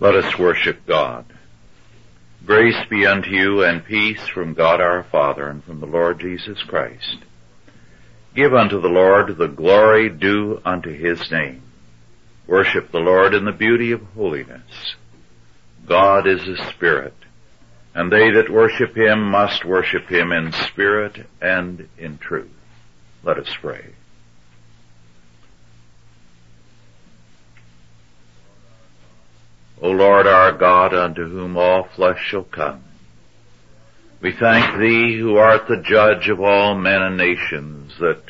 Let us worship God. Grace be unto you and peace from God our Father and from the Lord Jesus Christ. Give unto the Lord the glory due unto his name. Worship the Lord in the beauty of holiness. God is a spirit, and they that worship him must worship him in spirit and in truth. Let us pray. O Lord our God, unto whom all flesh shall come. We thank thee who art the judge of all men and nations that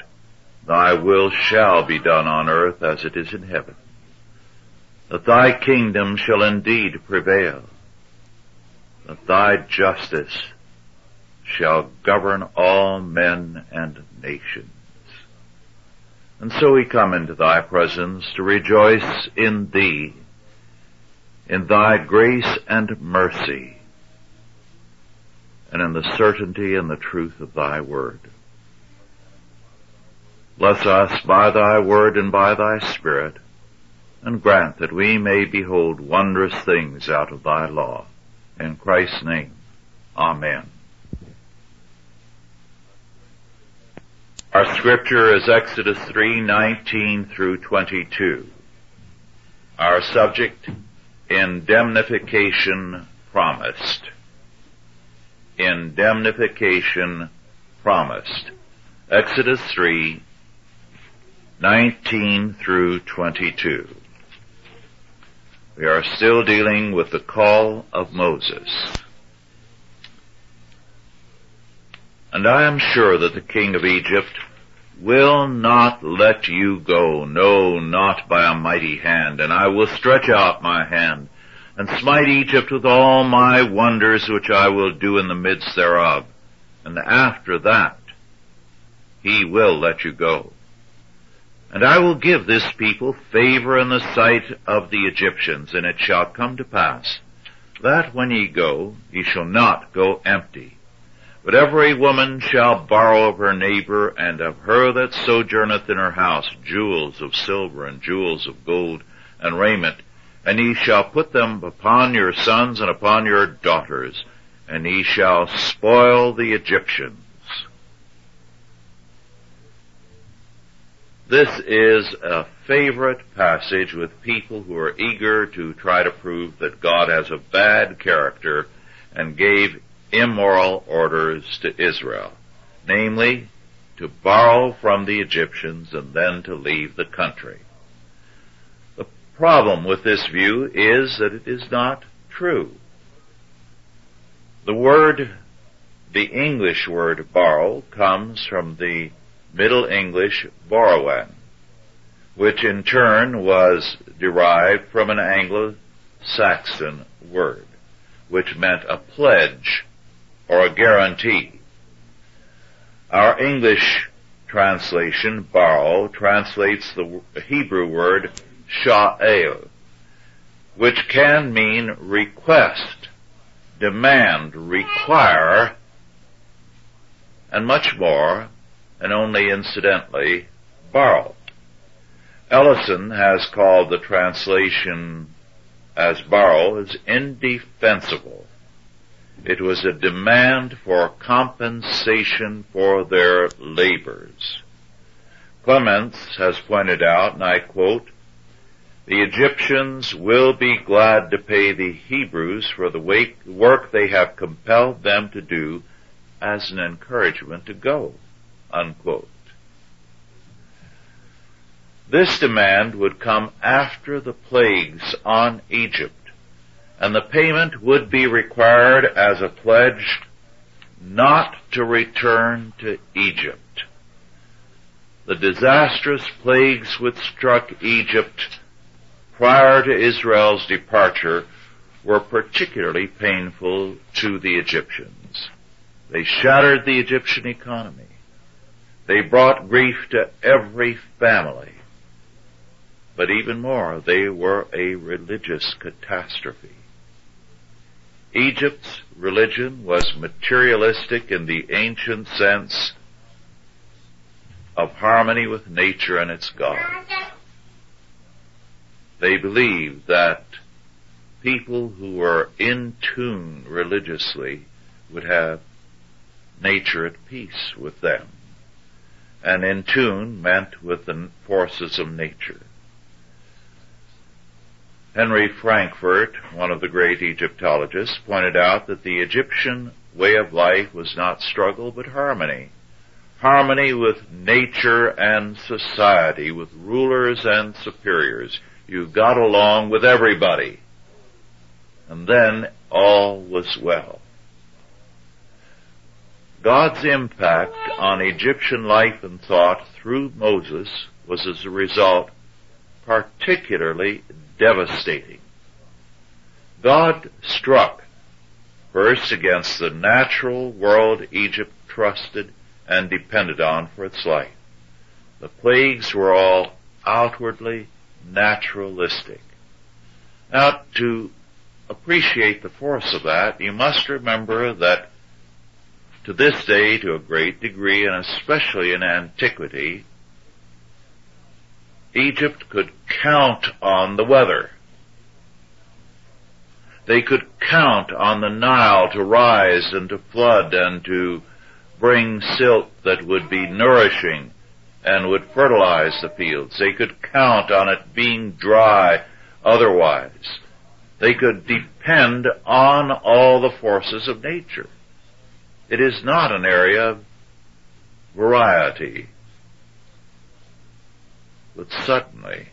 thy will shall be done on earth as it is in heaven. That thy kingdom shall indeed prevail. That thy justice shall govern all men and nations. And so we come into thy presence to rejoice in thee in thy grace and mercy, and in the certainty and the truth of thy word. Bless us by thy word and by thy spirit, and grant that we may behold wondrous things out of thy law. In Christ's name, Amen. Our scripture is Exodus 3:19 through 22. Our subject indemnification promised. Indemnification promised. Exodus 3, 19 through 22. We are still dealing with the call of Moses. And I am sure that the king of Egypt will not let you go, no, not by a mighty hand, and I will stretch out my hand and smite Egypt with all my wonders which I will do in the midst thereof. And after that, he will let you go. And I will give this people favor in the sight of the Egyptians, and it shall come to pass that when ye go, ye shall not go empty. But every woman shall borrow of her neighbor and of her that sojourneth in her house jewels of silver and jewels of gold and raiment, and ye shall put them upon your sons and upon your daughters, and ye shall spoil the Egyptians. This is a favorite passage with people who are eager to try to prove that God has a bad character and gave immoral orders to Israel, namely, to borrow from the Egyptians and then to leave the country. The problem with this view is that it is not true. The word, the English word borrow comes from the Middle English borrowen, which in turn was derived from an Anglo-Saxon word, which meant a pledge or a guarantee. Our English translation, borrow, translates the Hebrew word sha'el, which can mean request, demand, require, and much more, and only incidentally, borrow. Ellison has called the translation as borrow is indefensible it was a demand for compensation for their labors. Clements has pointed out, and I quote, the Egyptians will be glad to pay the Hebrews for the work they have compelled them to do as an encouragement to go. Unquote. This demand would come after the plagues on Egypt and the payment would be required as a pledge not to return to Egypt. The disastrous plagues which struck Egypt prior to Israel's departure were particularly painful to the Egyptians. They shattered the Egyptian economy. They brought grief to every family. But even more, they were a religious catastrophe. Egypt's religion was materialistic in the ancient sense of harmony with nature and its gods. They believed that people who were in tune religiously would have nature at peace with them. And in tune meant with the forces of nature. Henry Frankfort, one of the great Egyptologists, pointed out that the Egyptian way of life was not struggle but harmony. Harmony with nature and society, with rulers and superiors. You got along with everybody. And then all was well. God's impact on Egyptian life and thought through Moses was as a result particularly devastating. God struck first against the natural world Egypt trusted and depended on for its life. The plagues were all outwardly naturalistic. Now, to appreciate the force of that, you must remember that to this day, to a great degree, and especially in antiquity, Egypt could count on the weather. They could count on the Nile to rise and to flood and to bring silt that would be nourishing and would fertilize the fields. They could count on it being dry otherwise. They could depend on all the forces of nature. It is not an area of variety. But suddenly,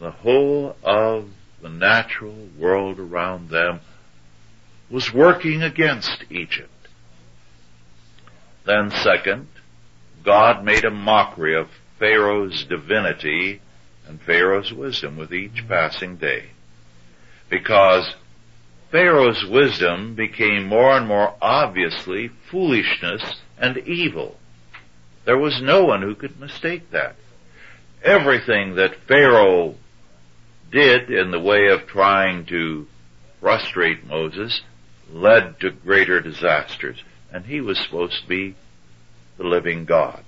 the whole of the natural world around them was working against Egypt. Then second, God made a mockery of Pharaoh's divinity and Pharaoh's wisdom with each passing day. Because Pharaoh's wisdom became more and more obviously foolishness and evil. There was no one who could mistake that. Everything that Pharaoh did in the way of trying to frustrate Moses led to greater disasters. And he was supposed to be the living God.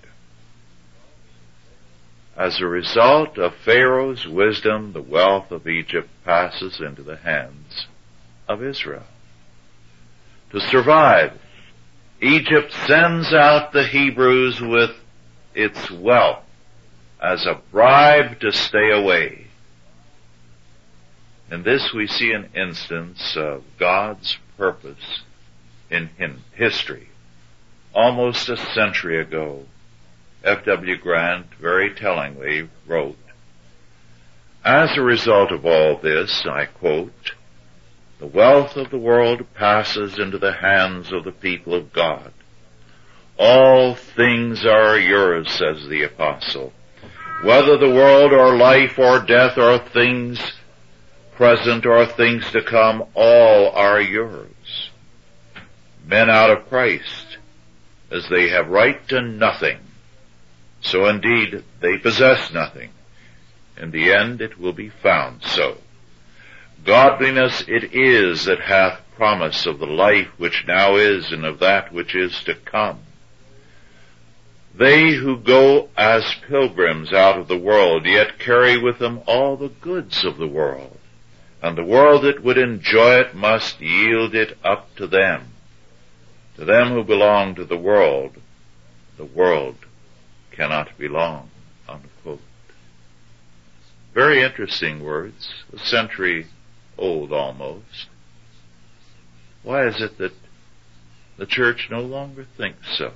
As a result of Pharaoh's wisdom, the wealth of Egypt passes into the hands of Israel. To survive, Egypt sends out the Hebrews with its wealth as a bribe to stay away. In this we see an instance of God's purpose in history. Almost a century ago, F.W. Grant very tellingly wrote, As a result of all this, I quote, the wealth of the world passes into the hands of the people of God. All things are yours, says the apostle. Whether the world or life or death or things present or things to come, all are yours. Men out of Christ, as they have right to nothing, so indeed they possess nothing. In the end it will be found so. Godliness it is that hath promise of the life which now is and of that which is to come. They who go as pilgrims out of the world yet carry with them all the goods of the world, and the world that would enjoy it must yield it up to them. To them who belong to the world, the world cannot belong. Unquote. Very interesting words, a century old almost. Why is it that the church no longer thinks so?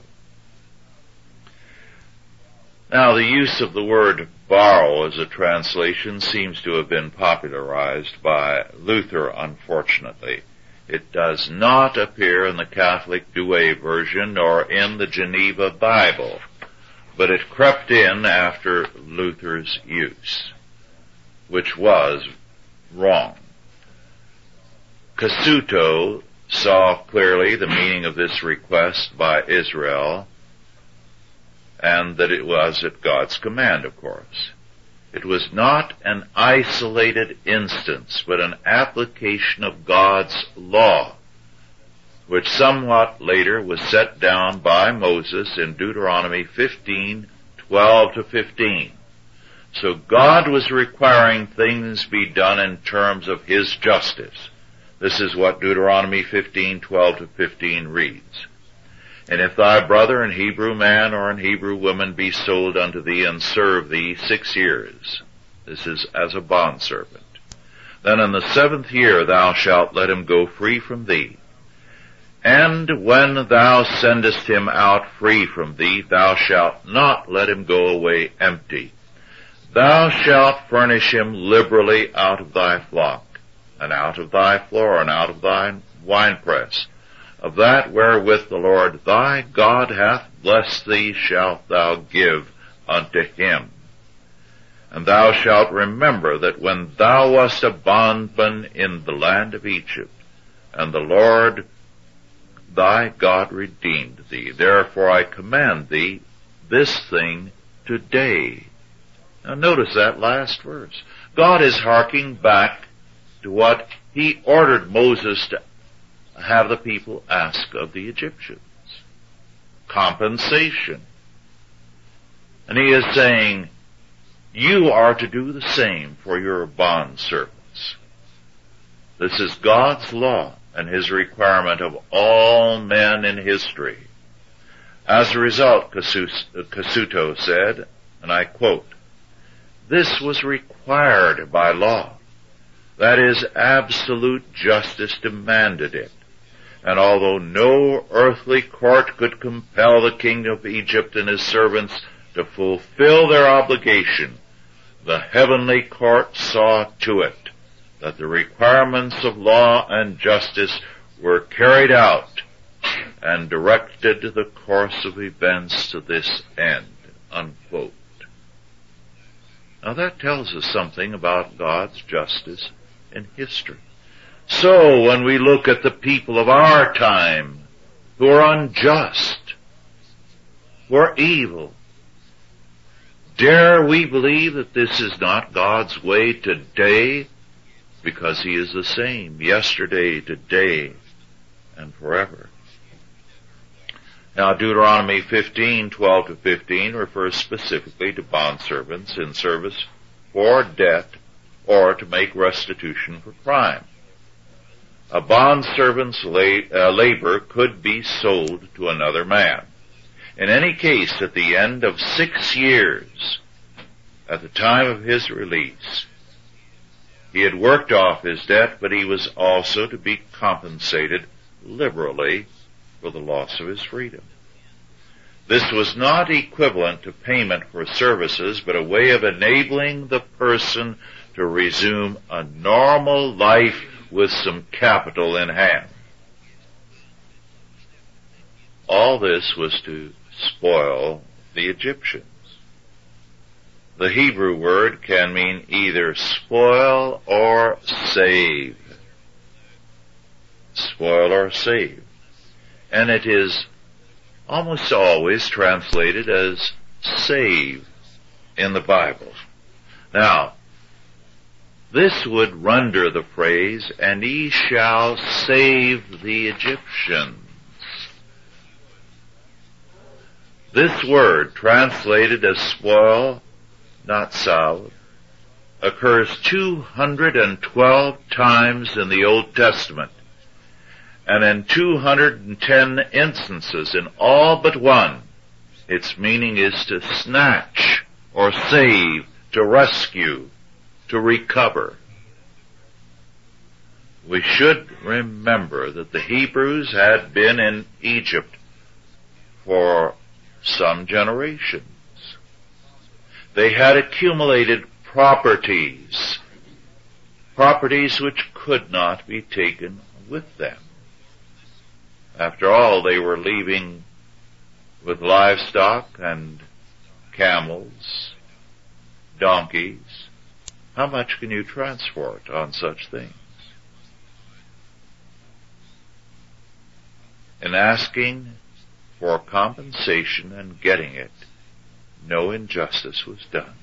Now, the use of the word borrow as a translation seems to have been popularized by Luther, unfortunately. It does not appear in the Catholic Douay version or in the Geneva Bible, but it crept in after Luther's use, which was wrong. Cassuto saw clearly the meaning of this request by Israel and that it was at God's command, of course. It was not an isolated instance, but an application of God's law, which somewhat later was set down by Moses in Deuteronomy 15, 12 to 15. So God was requiring things be done in terms of His justice. This is what Deuteronomy 15, 12 to 15 reads. And if thy brother, an Hebrew man or an Hebrew woman, be sold unto thee and serve thee six years, this is as a bondservant, then in the seventh year thou shalt let him go free from thee. And when thou sendest him out free from thee, thou shalt not let him go away empty. Thou shalt furnish him liberally out of thy flock, and out of thy floor, and out of thy winepress, of that wherewith the Lord thy God hath blessed thee shalt thou give unto him. And thou shalt remember that when thou wast a bondman in the land of Egypt, and the Lord thy God redeemed thee, therefore I command thee this thing today. Now notice that last verse. God is harking back to what he ordered Moses to have the people ask of the Egyptians. Compensation. And he is saying, you are to do the same for your bond servants. This is God's law and his requirement of all men in history. As a result, Cassuto said, and I quote, this was required by law. That is, absolute justice demanded it and although no earthly court could compel the king of Egypt and his servants to fulfill their obligation, the heavenly court saw to it that the requirements of law and justice were carried out and directed the course of events to this end. Unquote. Now that tells us something about God's justice in history. So when we look at the people of our time who are unjust, who are evil, dare we believe that this is not God's way today because He is the same yesterday, today, and forever. Now Deuteronomy 15, 12 to 15 refers specifically to bondservants in service for debt or to make restitution for crime a bondservant's uh, labor could be sold to another man. In any case, at the end of six years, at the time of his release, he had worked off his debt, but he was also to be compensated liberally for the loss of his freedom. This was not equivalent to payment for services, but a way of enabling the person to resume a normal life with some capital in hand. All this was to spoil the Egyptians. The Hebrew word can mean either spoil or save. Spoil or save. And it is almost always translated as save in the Bible. Now, this would render the phrase, and he shall save the Egyptians. This word, translated as spoil, not salve, occurs 212 times in the Old Testament, and in 210 instances, in all but one, its meaning is to snatch or save, to rescue, to recover. We should remember that the Hebrews had been in Egypt for some generations. They had accumulated properties, properties which could not be taken with them. After all, they were leaving with livestock and camels, donkeys, how much can you transport on such things? In asking for compensation and getting it, no injustice was done.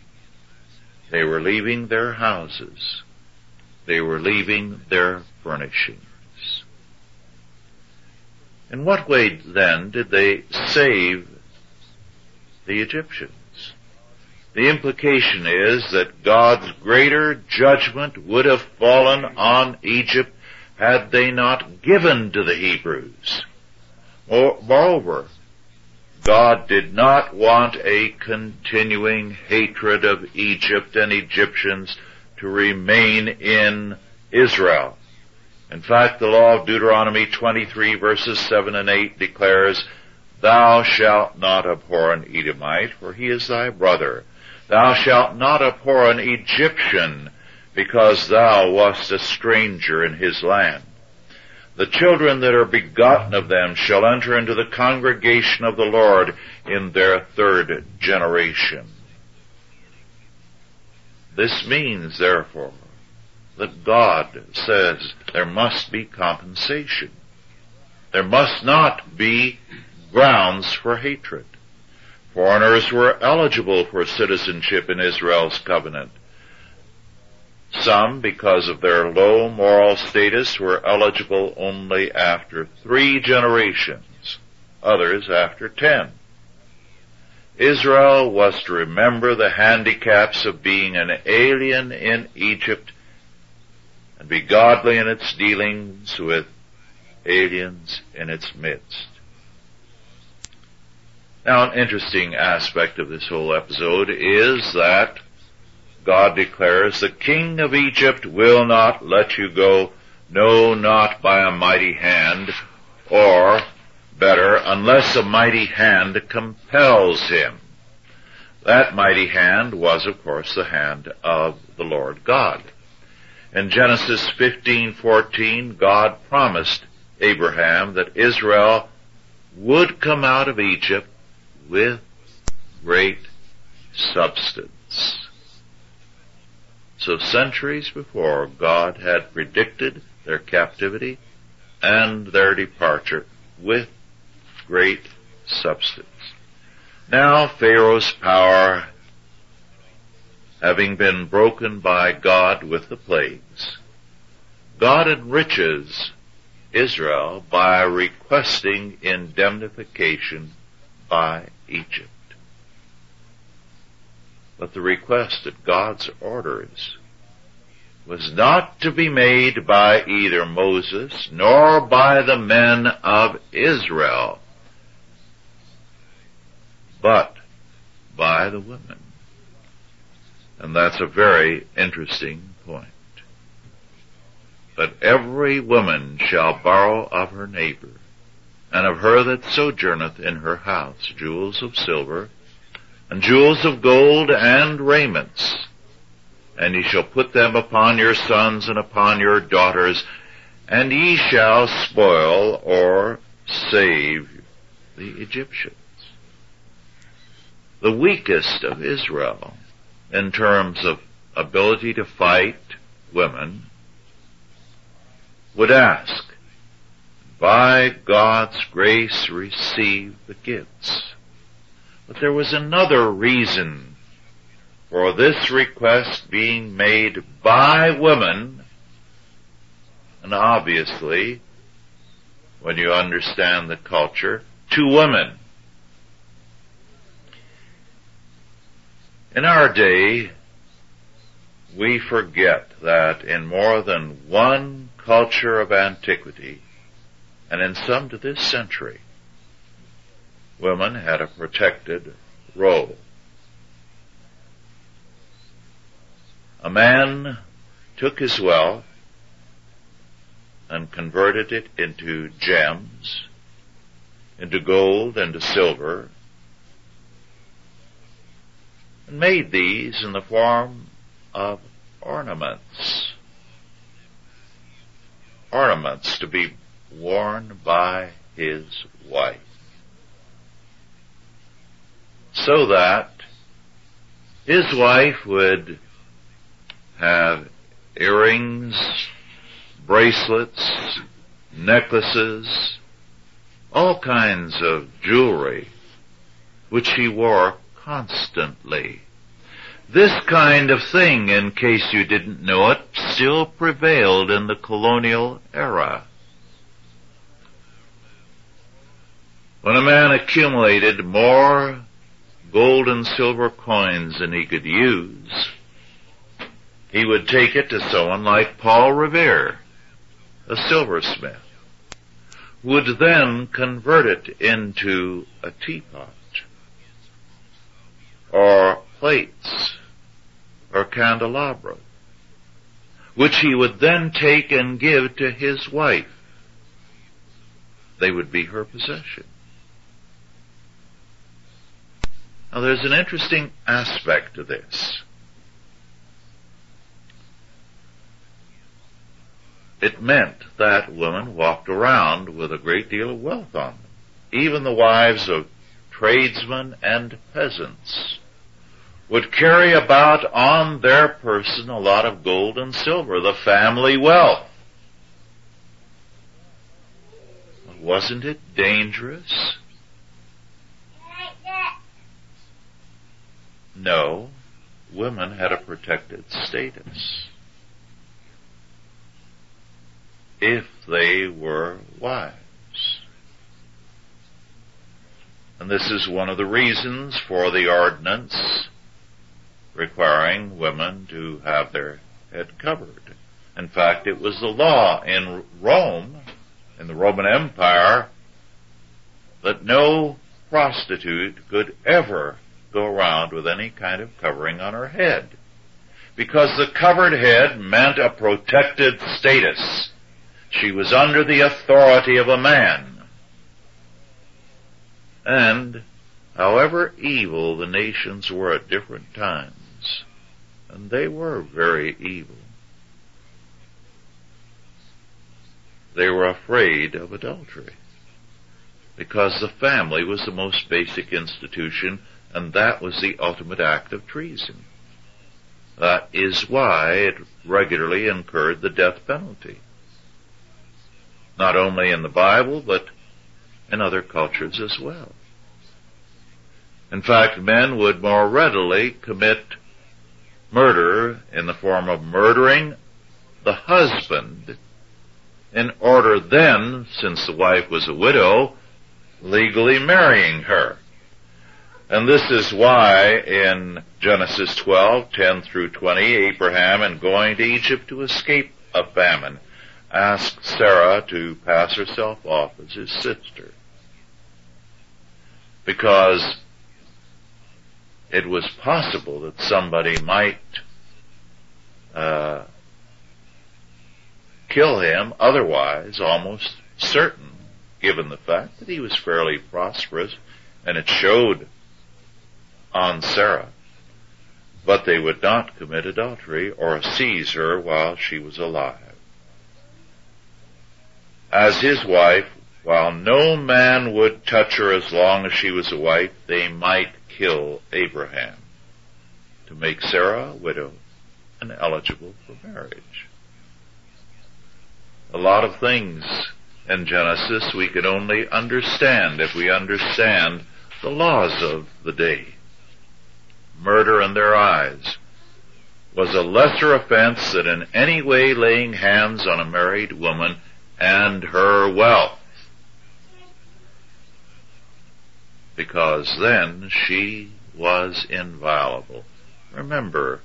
They were leaving their houses. They were leaving their furnishings. In what way then did they save the Egyptians? The implication is that God's greater judgment would have fallen on Egypt had they not given to the Hebrews. Moreover, God did not want a continuing hatred of Egypt and Egyptians to remain in Israel. In fact, the law of Deuteronomy 23 verses 7 and 8 declares, Thou shalt not abhor an Edomite, for he is thy brother. Thou shalt not abhor an Egyptian, because thou wast a stranger in his land. The children that are begotten of them shall enter into the congregation of the Lord in their third generation. This means, therefore, that God says there must be compensation. There must not be grounds for hatred. Foreigners were eligible for citizenship in Israel's covenant. Some, because of their low moral status, were eligible only after three generations, others after ten. Israel was to remember the handicaps of being an alien in Egypt and be godly in its dealings with aliens in its midst. Now an interesting aspect of this whole episode is that God declares, the king of Egypt will not let you go, no, not by a mighty hand, or, better, unless a mighty hand compels him. That mighty hand was, of course, the hand of the Lord God. In Genesis 15:14, God promised Abraham that Israel would come out of Egypt with great substance. So centuries before, God had predicted their captivity and their departure with great substance. Now Pharaoh's power, having been broken by God with the plagues, God enriches Israel by requesting indemnification by Egypt. But the request at God's orders was not to be made by either Moses nor by the men of Israel, but by the women. And that's a very interesting point. But every woman shall borrow of her neighbor, and of her that sojourneth in her house, jewels of silver, and jewels of gold and raiments. And ye shall put them upon your sons and upon your daughters, and ye shall spoil or save the Egyptians. The weakest of Israel in terms of ability to fight women would ask, by God's grace receive the gifts but there was another reason for this request being made by women, and obviously, when you understand the culture, to women. In our day, we forget that in more than one culture of antiquity, and in some to this century, women had a protected role. A man took his wealth and converted it into gems, into gold and silver, and made these in the form of ornaments. Ornaments to be worn by his wife so that his wife would have earrings, bracelets, necklaces, all kinds of jewelry, which he wore constantly. This kind of thing, in case you didn't know it, still prevailed in the colonial era. When a man accumulated more gold and silver coins than he could use, he would take it to someone like Paul Revere, a silversmith, would then convert it into a teapot or plates or candelabra, which he would then take and give to his wife. They would be her possession. Now there's an interesting aspect to this. It meant that women walked around with a great deal of wealth on them. Even the wives of tradesmen and peasants would carry about on their person a lot of gold and silver, the family wealth. Wasn't it dangerous? No, women had a protected status. If they were wives. And this is one of the reasons for the ordinance requiring women to have their head covered. In fact, it was the law in Rome, in the Roman Empire, that no prostitute could ever go around with any kind of covering on her head. Because the covered head meant a protected status. She was under the authority of a man. And, however evil the nations were at different times, and they were very evil, they were afraid of adultery. Because the family was the most basic institution and that was the ultimate act of treason. That is why it regularly incurred the death penalty. Not only in the Bible, but in other cultures as well. In fact, men would more readily commit murder in the form of murdering the husband in order then, since the wife was a widow, legally marrying her. And this is why in Genesis 12, 10 through 20, Abraham in going to Egypt to escape a famine asked Sarah to pass herself off as his sister. Because it was possible that somebody might uh, kill him otherwise, almost certain, given the fact that he was fairly prosperous, and it showed on Sarah. But they would not commit adultery or seize her while she was alive. As his wife, while no man would touch her as long as she was a wife, they might kill Abraham to make Sarah a widow and eligible for marriage. A lot of things in Genesis we can only understand if we understand the laws of the day murder in their eyes, was a lesser offense than in any way laying hands on a married woman and her wealth. Because then she was inviolable. Remember,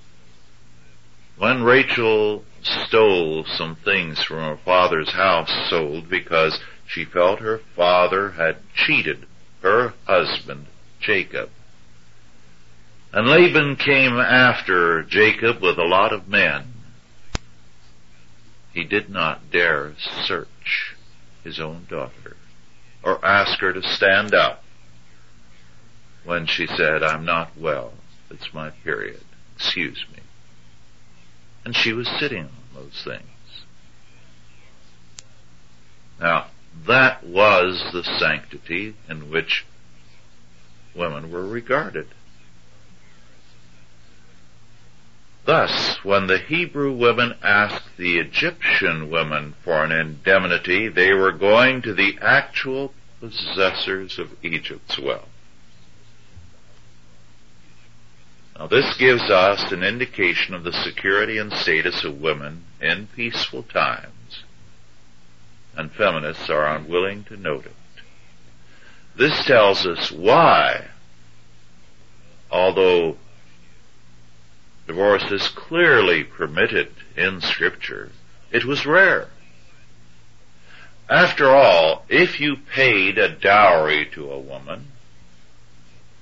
when Rachel stole some things from her father's house sold because she felt her father had cheated her husband, Jacob, and Laban came after Jacob with a lot of men. He did not dare search his own daughter or ask her to stand up when she said, I'm not well. It's my period. Excuse me. And she was sitting on those things. Now, that was the sanctity in which women were regarded. Thus, when the Hebrew women asked the Egyptian women for an indemnity, they were going to the actual possessors of Egypt's wealth. Now this gives us an indication of the security and status of women in peaceful times, and feminists are unwilling to note it. This tells us why although divorce is clearly permitted in scripture, it was rare. After all, if you paid a dowry to a woman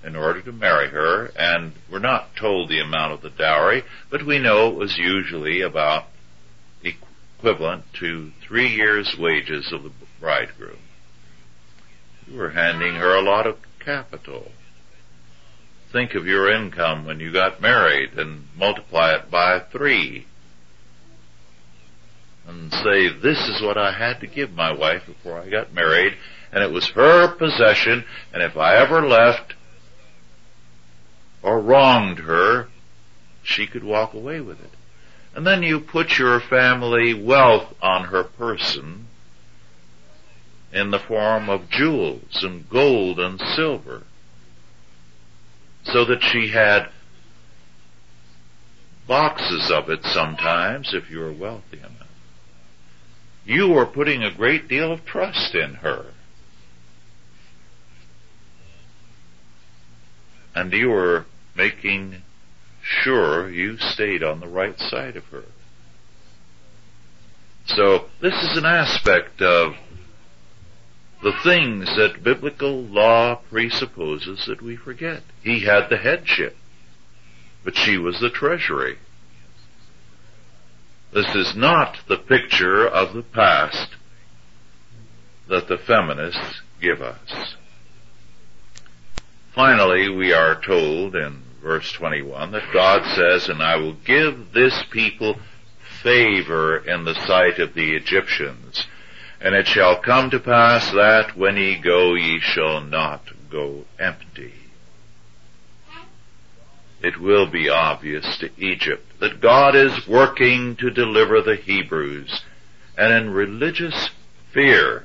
in order to marry her, and we're not told the amount of the dowry, but we know it was usually about equivalent to three years' wages of the bridegroom. You were handing her a lot of capital. Think of your income when you got married and multiply it by three and say, this is what I had to give my wife before I got married, and it was her possession, and if I ever left or wronged her, she could walk away with it. And then you put your family wealth on her person in the form of jewels and gold and silver, so that she had boxes of it sometimes if you were wealthy enough you were putting a great deal of trust in her. And you were making sure you stayed on the right side of her. So this is an aspect of the things that biblical law presupposes that we forget. He had the headship, but she was the treasury. This is not the picture of the past that the feminists give us. Finally, we are told in verse 21 that God says, and I will give this people favor in the sight of the Egyptians. And it shall come to pass that when ye go, ye shall not go empty it will be obvious to Egypt that God is working to deliver the Hebrews, and in religious fear,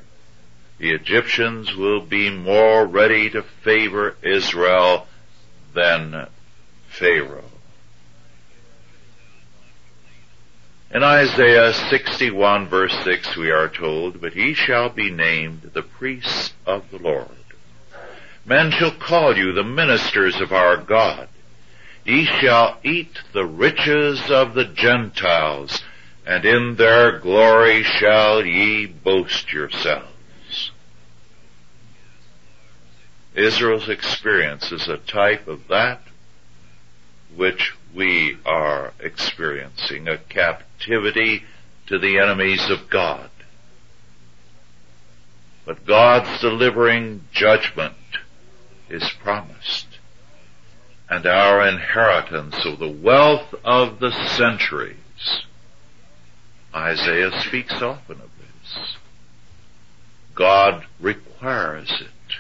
the Egyptians will be more ready to favor Israel than Pharaoh. In Isaiah 61 verse 6 we are told, But he shall be named the priests of the Lord. Men shall call you the ministers of our God. Ye shall eat the riches of the Gentiles, and in their glory shall ye boast yourselves. Israel's experience is a type of that which we are experiencing, a captivity to the enemies of God. But God's delivering judgment is promised and our inheritance of the wealth of the centuries. Isaiah speaks often of this. God requires it.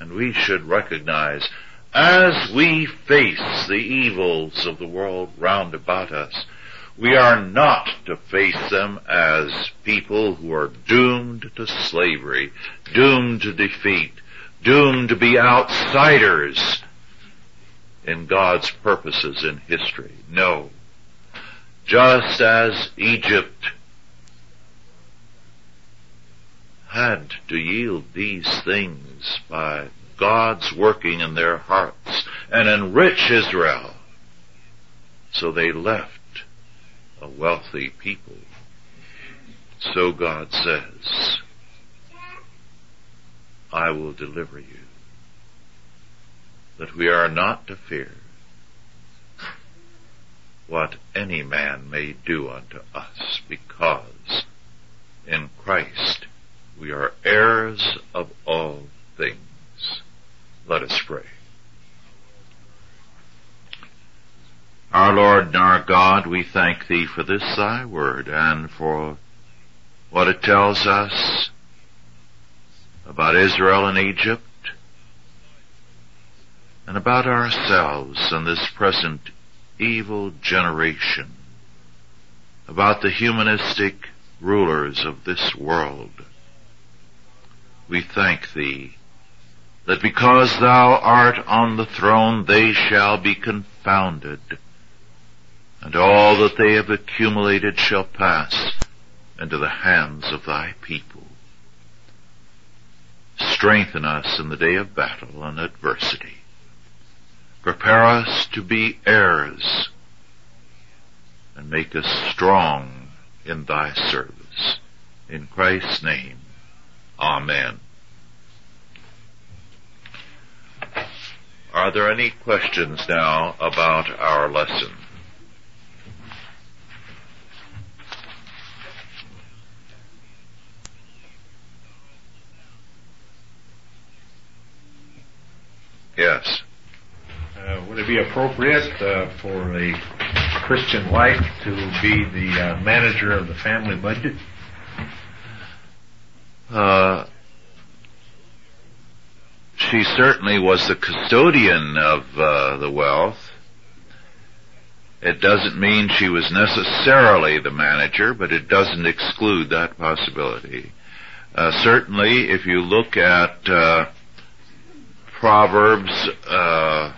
And we should recognize as we face the evils of the world round about us, we are not to face them as people who are doomed to slavery, doomed to defeat, doomed to be outsiders in God's purposes in history. No. Just as Egypt had to yield these things by God's working in their hearts and enrich Israel, so they left a wealthy people. So God says, I will deliver you. That we are not to fear what any man may do unto us, because in Christ we are heirs of all things. Let us pray. Our Lord and our God, we thank Thee for this Thy word and for what it tells us about Israel and Egypt, and about ourselves and this present evil generation, about the humanistic rulers of this world. We thank Thee that because Thou art on the throne they shall be confounded, and all that they have accumulated shall pass into the hands of Thy people strengthen us in the day of battle and adversity. Prepare us to be heirs and make us strong in thy service. In Christ's name, Amen. Are there any questions now about our lesson? Yes. Uh, would it be appropriate uh, for a Christian wife to be the uh, manager of the family budget? Uh, she certainly was the custodian of uh, the wealth. It doesn't mean she was necessarily the manager, but it doesn't exclude that possibility. Uh, certainly, if you look at uh, Proverbs uh,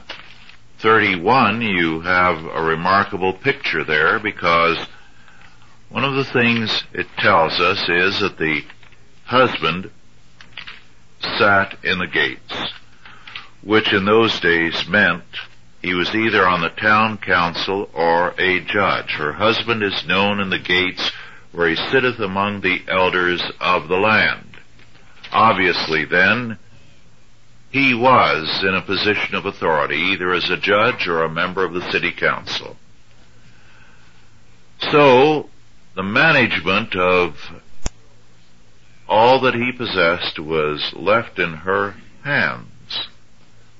31, you have a remarkable picture there because one of the things it tells us is that the husband sat in the gates, which in those days meant he was either on the town council or a judge. Her husband is known in the gates where he sitteth among the elders of the land. Obviously then, he was in a position of authority, either as a judge or a member of the city council. So, the management of all that he possessed was left in her hands.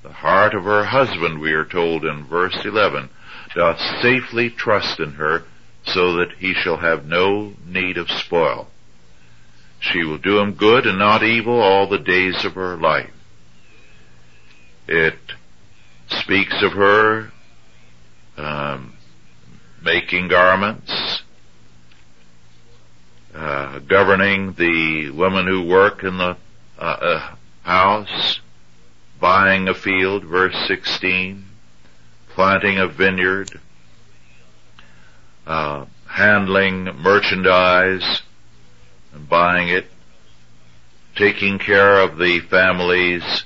The heart of her husband, we are told in verse 11, doth safely trust in her, so that he shall have no need of spoil. She will do him good and not evil all the days of her life. It speaks of her um, making garments, uh, governing the women who work in the uh, uh, house, buying a field, verse 16, planting a vineyard, uh, handling merchandise and buying it, taking care of the family's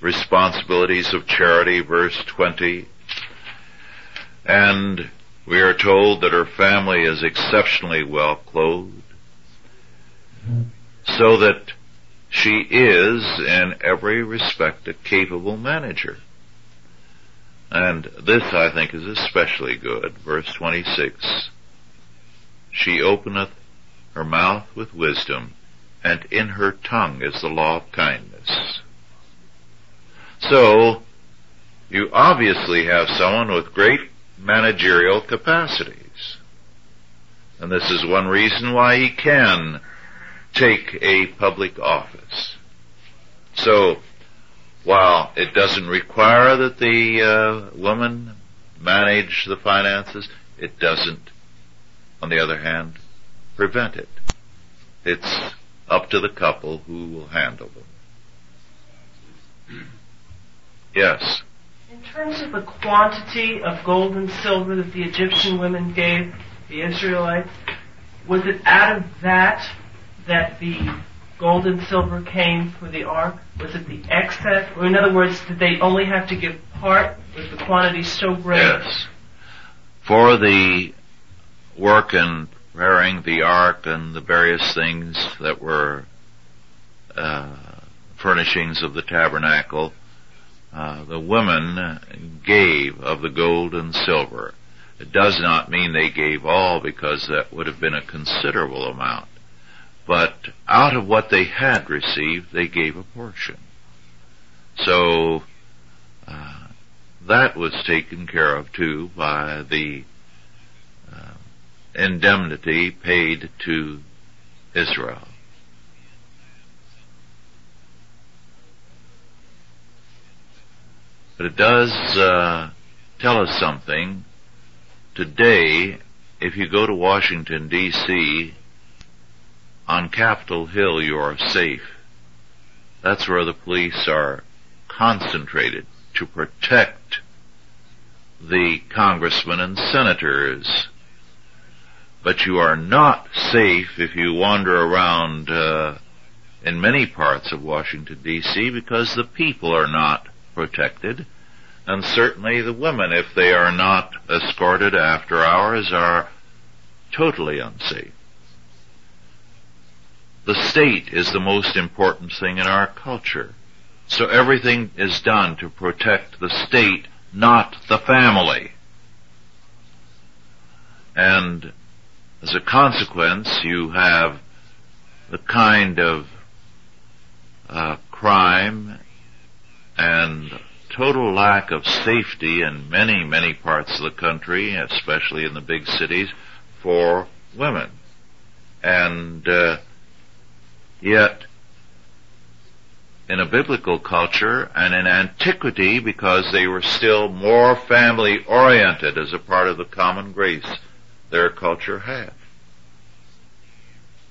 responsibilities of charity, verse 20. And we are told that her family is exceptionally well clothed so that she is in every respect a capable manager. And this I think is especially good. Verse 26. She openeth her mouth with wisdom, and in her tongue is the law of kindness. So, you obviously have someone with great managerial capacities. And this is one reason why he can take a public office. So, while it doesn't require that the uh, woman manage the finances, it doesn't, on the other hand, prevent it. It's up to the couple who will handle them. Yes. In terms of the quantity of gold and silver that the Egyptian women gave the Israelites, was it out of that that the gold and silver came for the ark? Was it the excess? Or in other words, did they only have to give part? Was the quantity so great? Yes. For the work in preparing the ark and the various things that were uh, furnishings of the tabernacle, uh, the women gave of the gold and silver. It does not mean they gave all because that would have been a considerable amount. But out of what they had received, they gave a portion. So, uh, that was taken care of too by the uh, indemnity paid to Israel. But it does uh, tell us something. Today, if you go to Washington D.C., on Capitol Hill you are safe. That's where the police are concentrated to protect the congressmen and senators. But you are not safe if you wander around uh, in many parts of Washington DC because the people are not protected and certainly the women, if they are not escorted after hours, are totally unsafe. The state is the most important thing in our culture. So everything is done to protect the state, not the family. And as a consequence, you have the kind of uh, crime and total lack of safety in many, many parts of the country, especially in the big cities, for women. And uh, yet, in a biblical culture and in antiquity, because they were still more family oriented as a part of the common grace their culture had.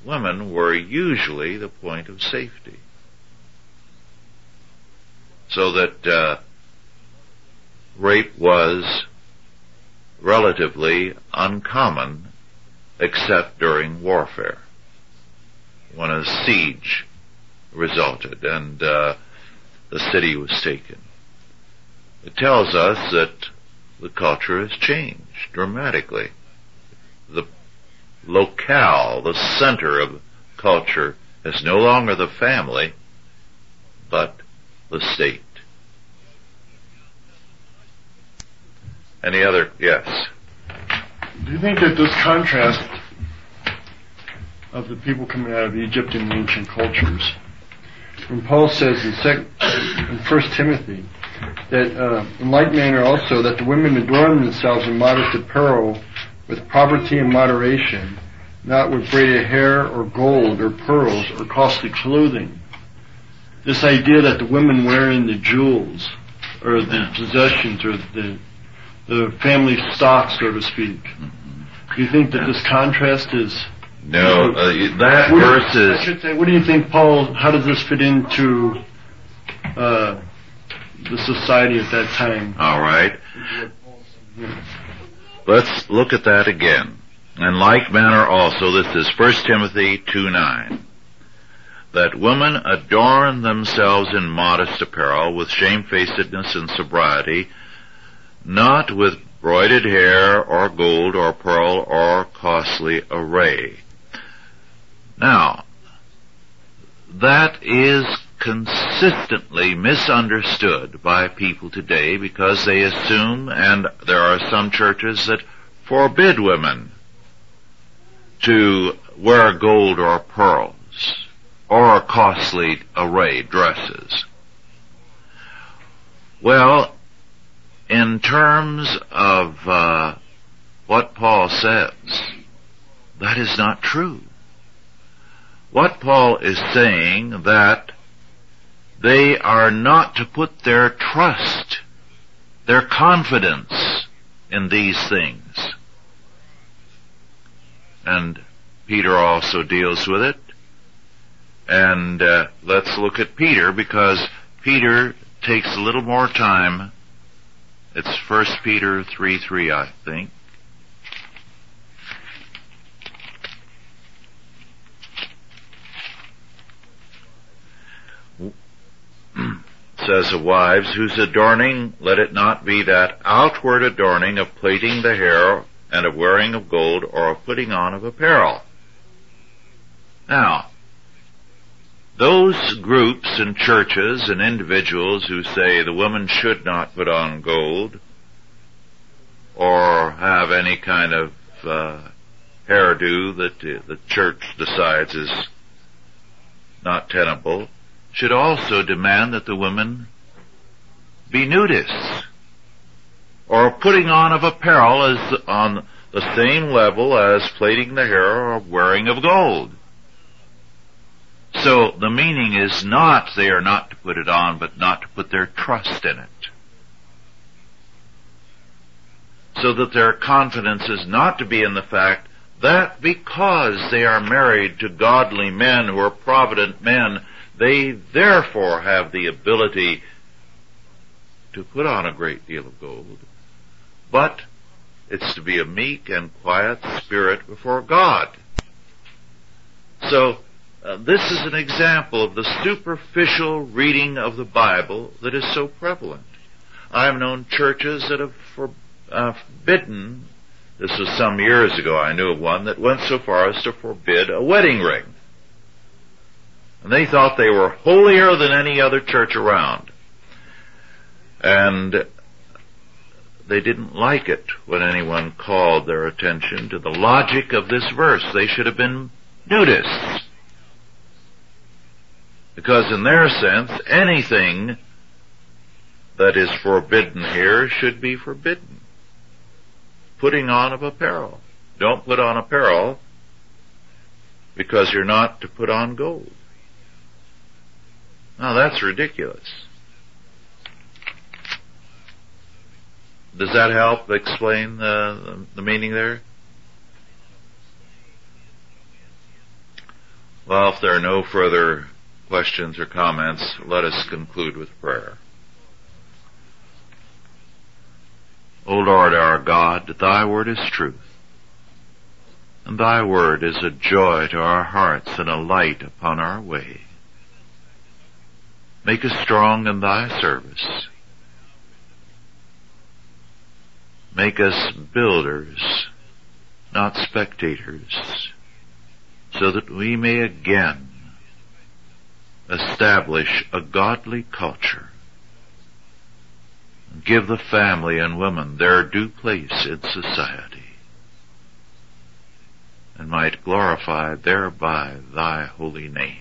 Women were usually the point of safety. So that uh, rape was relatively uncommon except during warfare when a siege resulted and uh, the city was taken. It tells us that the culture has changed dramatically. The locale, the center of culture is no longer the family, but the state. Any other? Yes. Do you think that this contrast of the people coming out of Egypt and ancient cultures, when Paul says in, sec, in 1 Timothy that uh, in like manner also that the women adorn themselves in modest apparel with poverty and moderation, not with braided hair or gold or pearls or costly clothing. This idea that the women wearing the jewels or the possessions or the the family stock, so to speak. Do you think that this contrast is? No, uh, that what verse is. I should say, what do you think, Paul? How does this fit into uh, the society at that time? All right. Let's look at that again. In like manner also, this is 1 Timothy 2 9. That women adorn themselves in modest apparel with shamefacedness and sobriety, not with broided hair or gold or pearl or costly array. Now, that is consistently misunderstood by people today because they assume, and there are some churches that forbid women to wear gold or pearls or costly array dresses. Well, in terms of uh, what Paul says, that is not true. What Paul is saying that they are not to put their trust, their confidence in these things. And Peter also deals with it. And uh, let's look at Peter because Peter takes a little more time it's First Peter 3 3, I think. Says of wives, whose adorning, let it not be that outward adorning of plaiting the hair and of wearing of gold or of putting on of apparel. Now, those groups and churches and individuals who say the woman should not put on gold or have any kind of uh, hairdo that the church decides is not tenable should also demand that the women be nudists or putting on of apparel is on the same level as plaiting the hair or wearing of gold. So the meaning is not they are not to put it on, but not to put their trust in it. So that their confidence is not to be in the fact that because they are married to godly men who are provident men, they therefore have the ability to put on a great deal of gold. But it's to be a meek and quiet spirit before God. So uh, this is an example of the superficial reading of the Bible that is so prevalent. I've known churches that have for, uh, forbidden, this was some years ago, I knew of one that went so far as to forbid a wedding ring. And they thought they were holier than any other church around. And they didn't like it when anyone called their attention to the logic of this verse. They should have been nudists. Because in their sense, anything that is forbidden here should be forbidden. Putting on of apparel. Don't put on apparel because you're not to put on gold. Now that's ridiculous. Does that help explain the, the meaning there? Well, if there are no further questions or comments, let us conclude with prayer. O Lord our God, thy word is truth, and thy word is a joy to our hearts and a light upon our way. Make us strong in thy service. Make us builders, not spectators, so that we may again establish a godly culture give the family and women their due place in society and might glorify thereby thy holy name.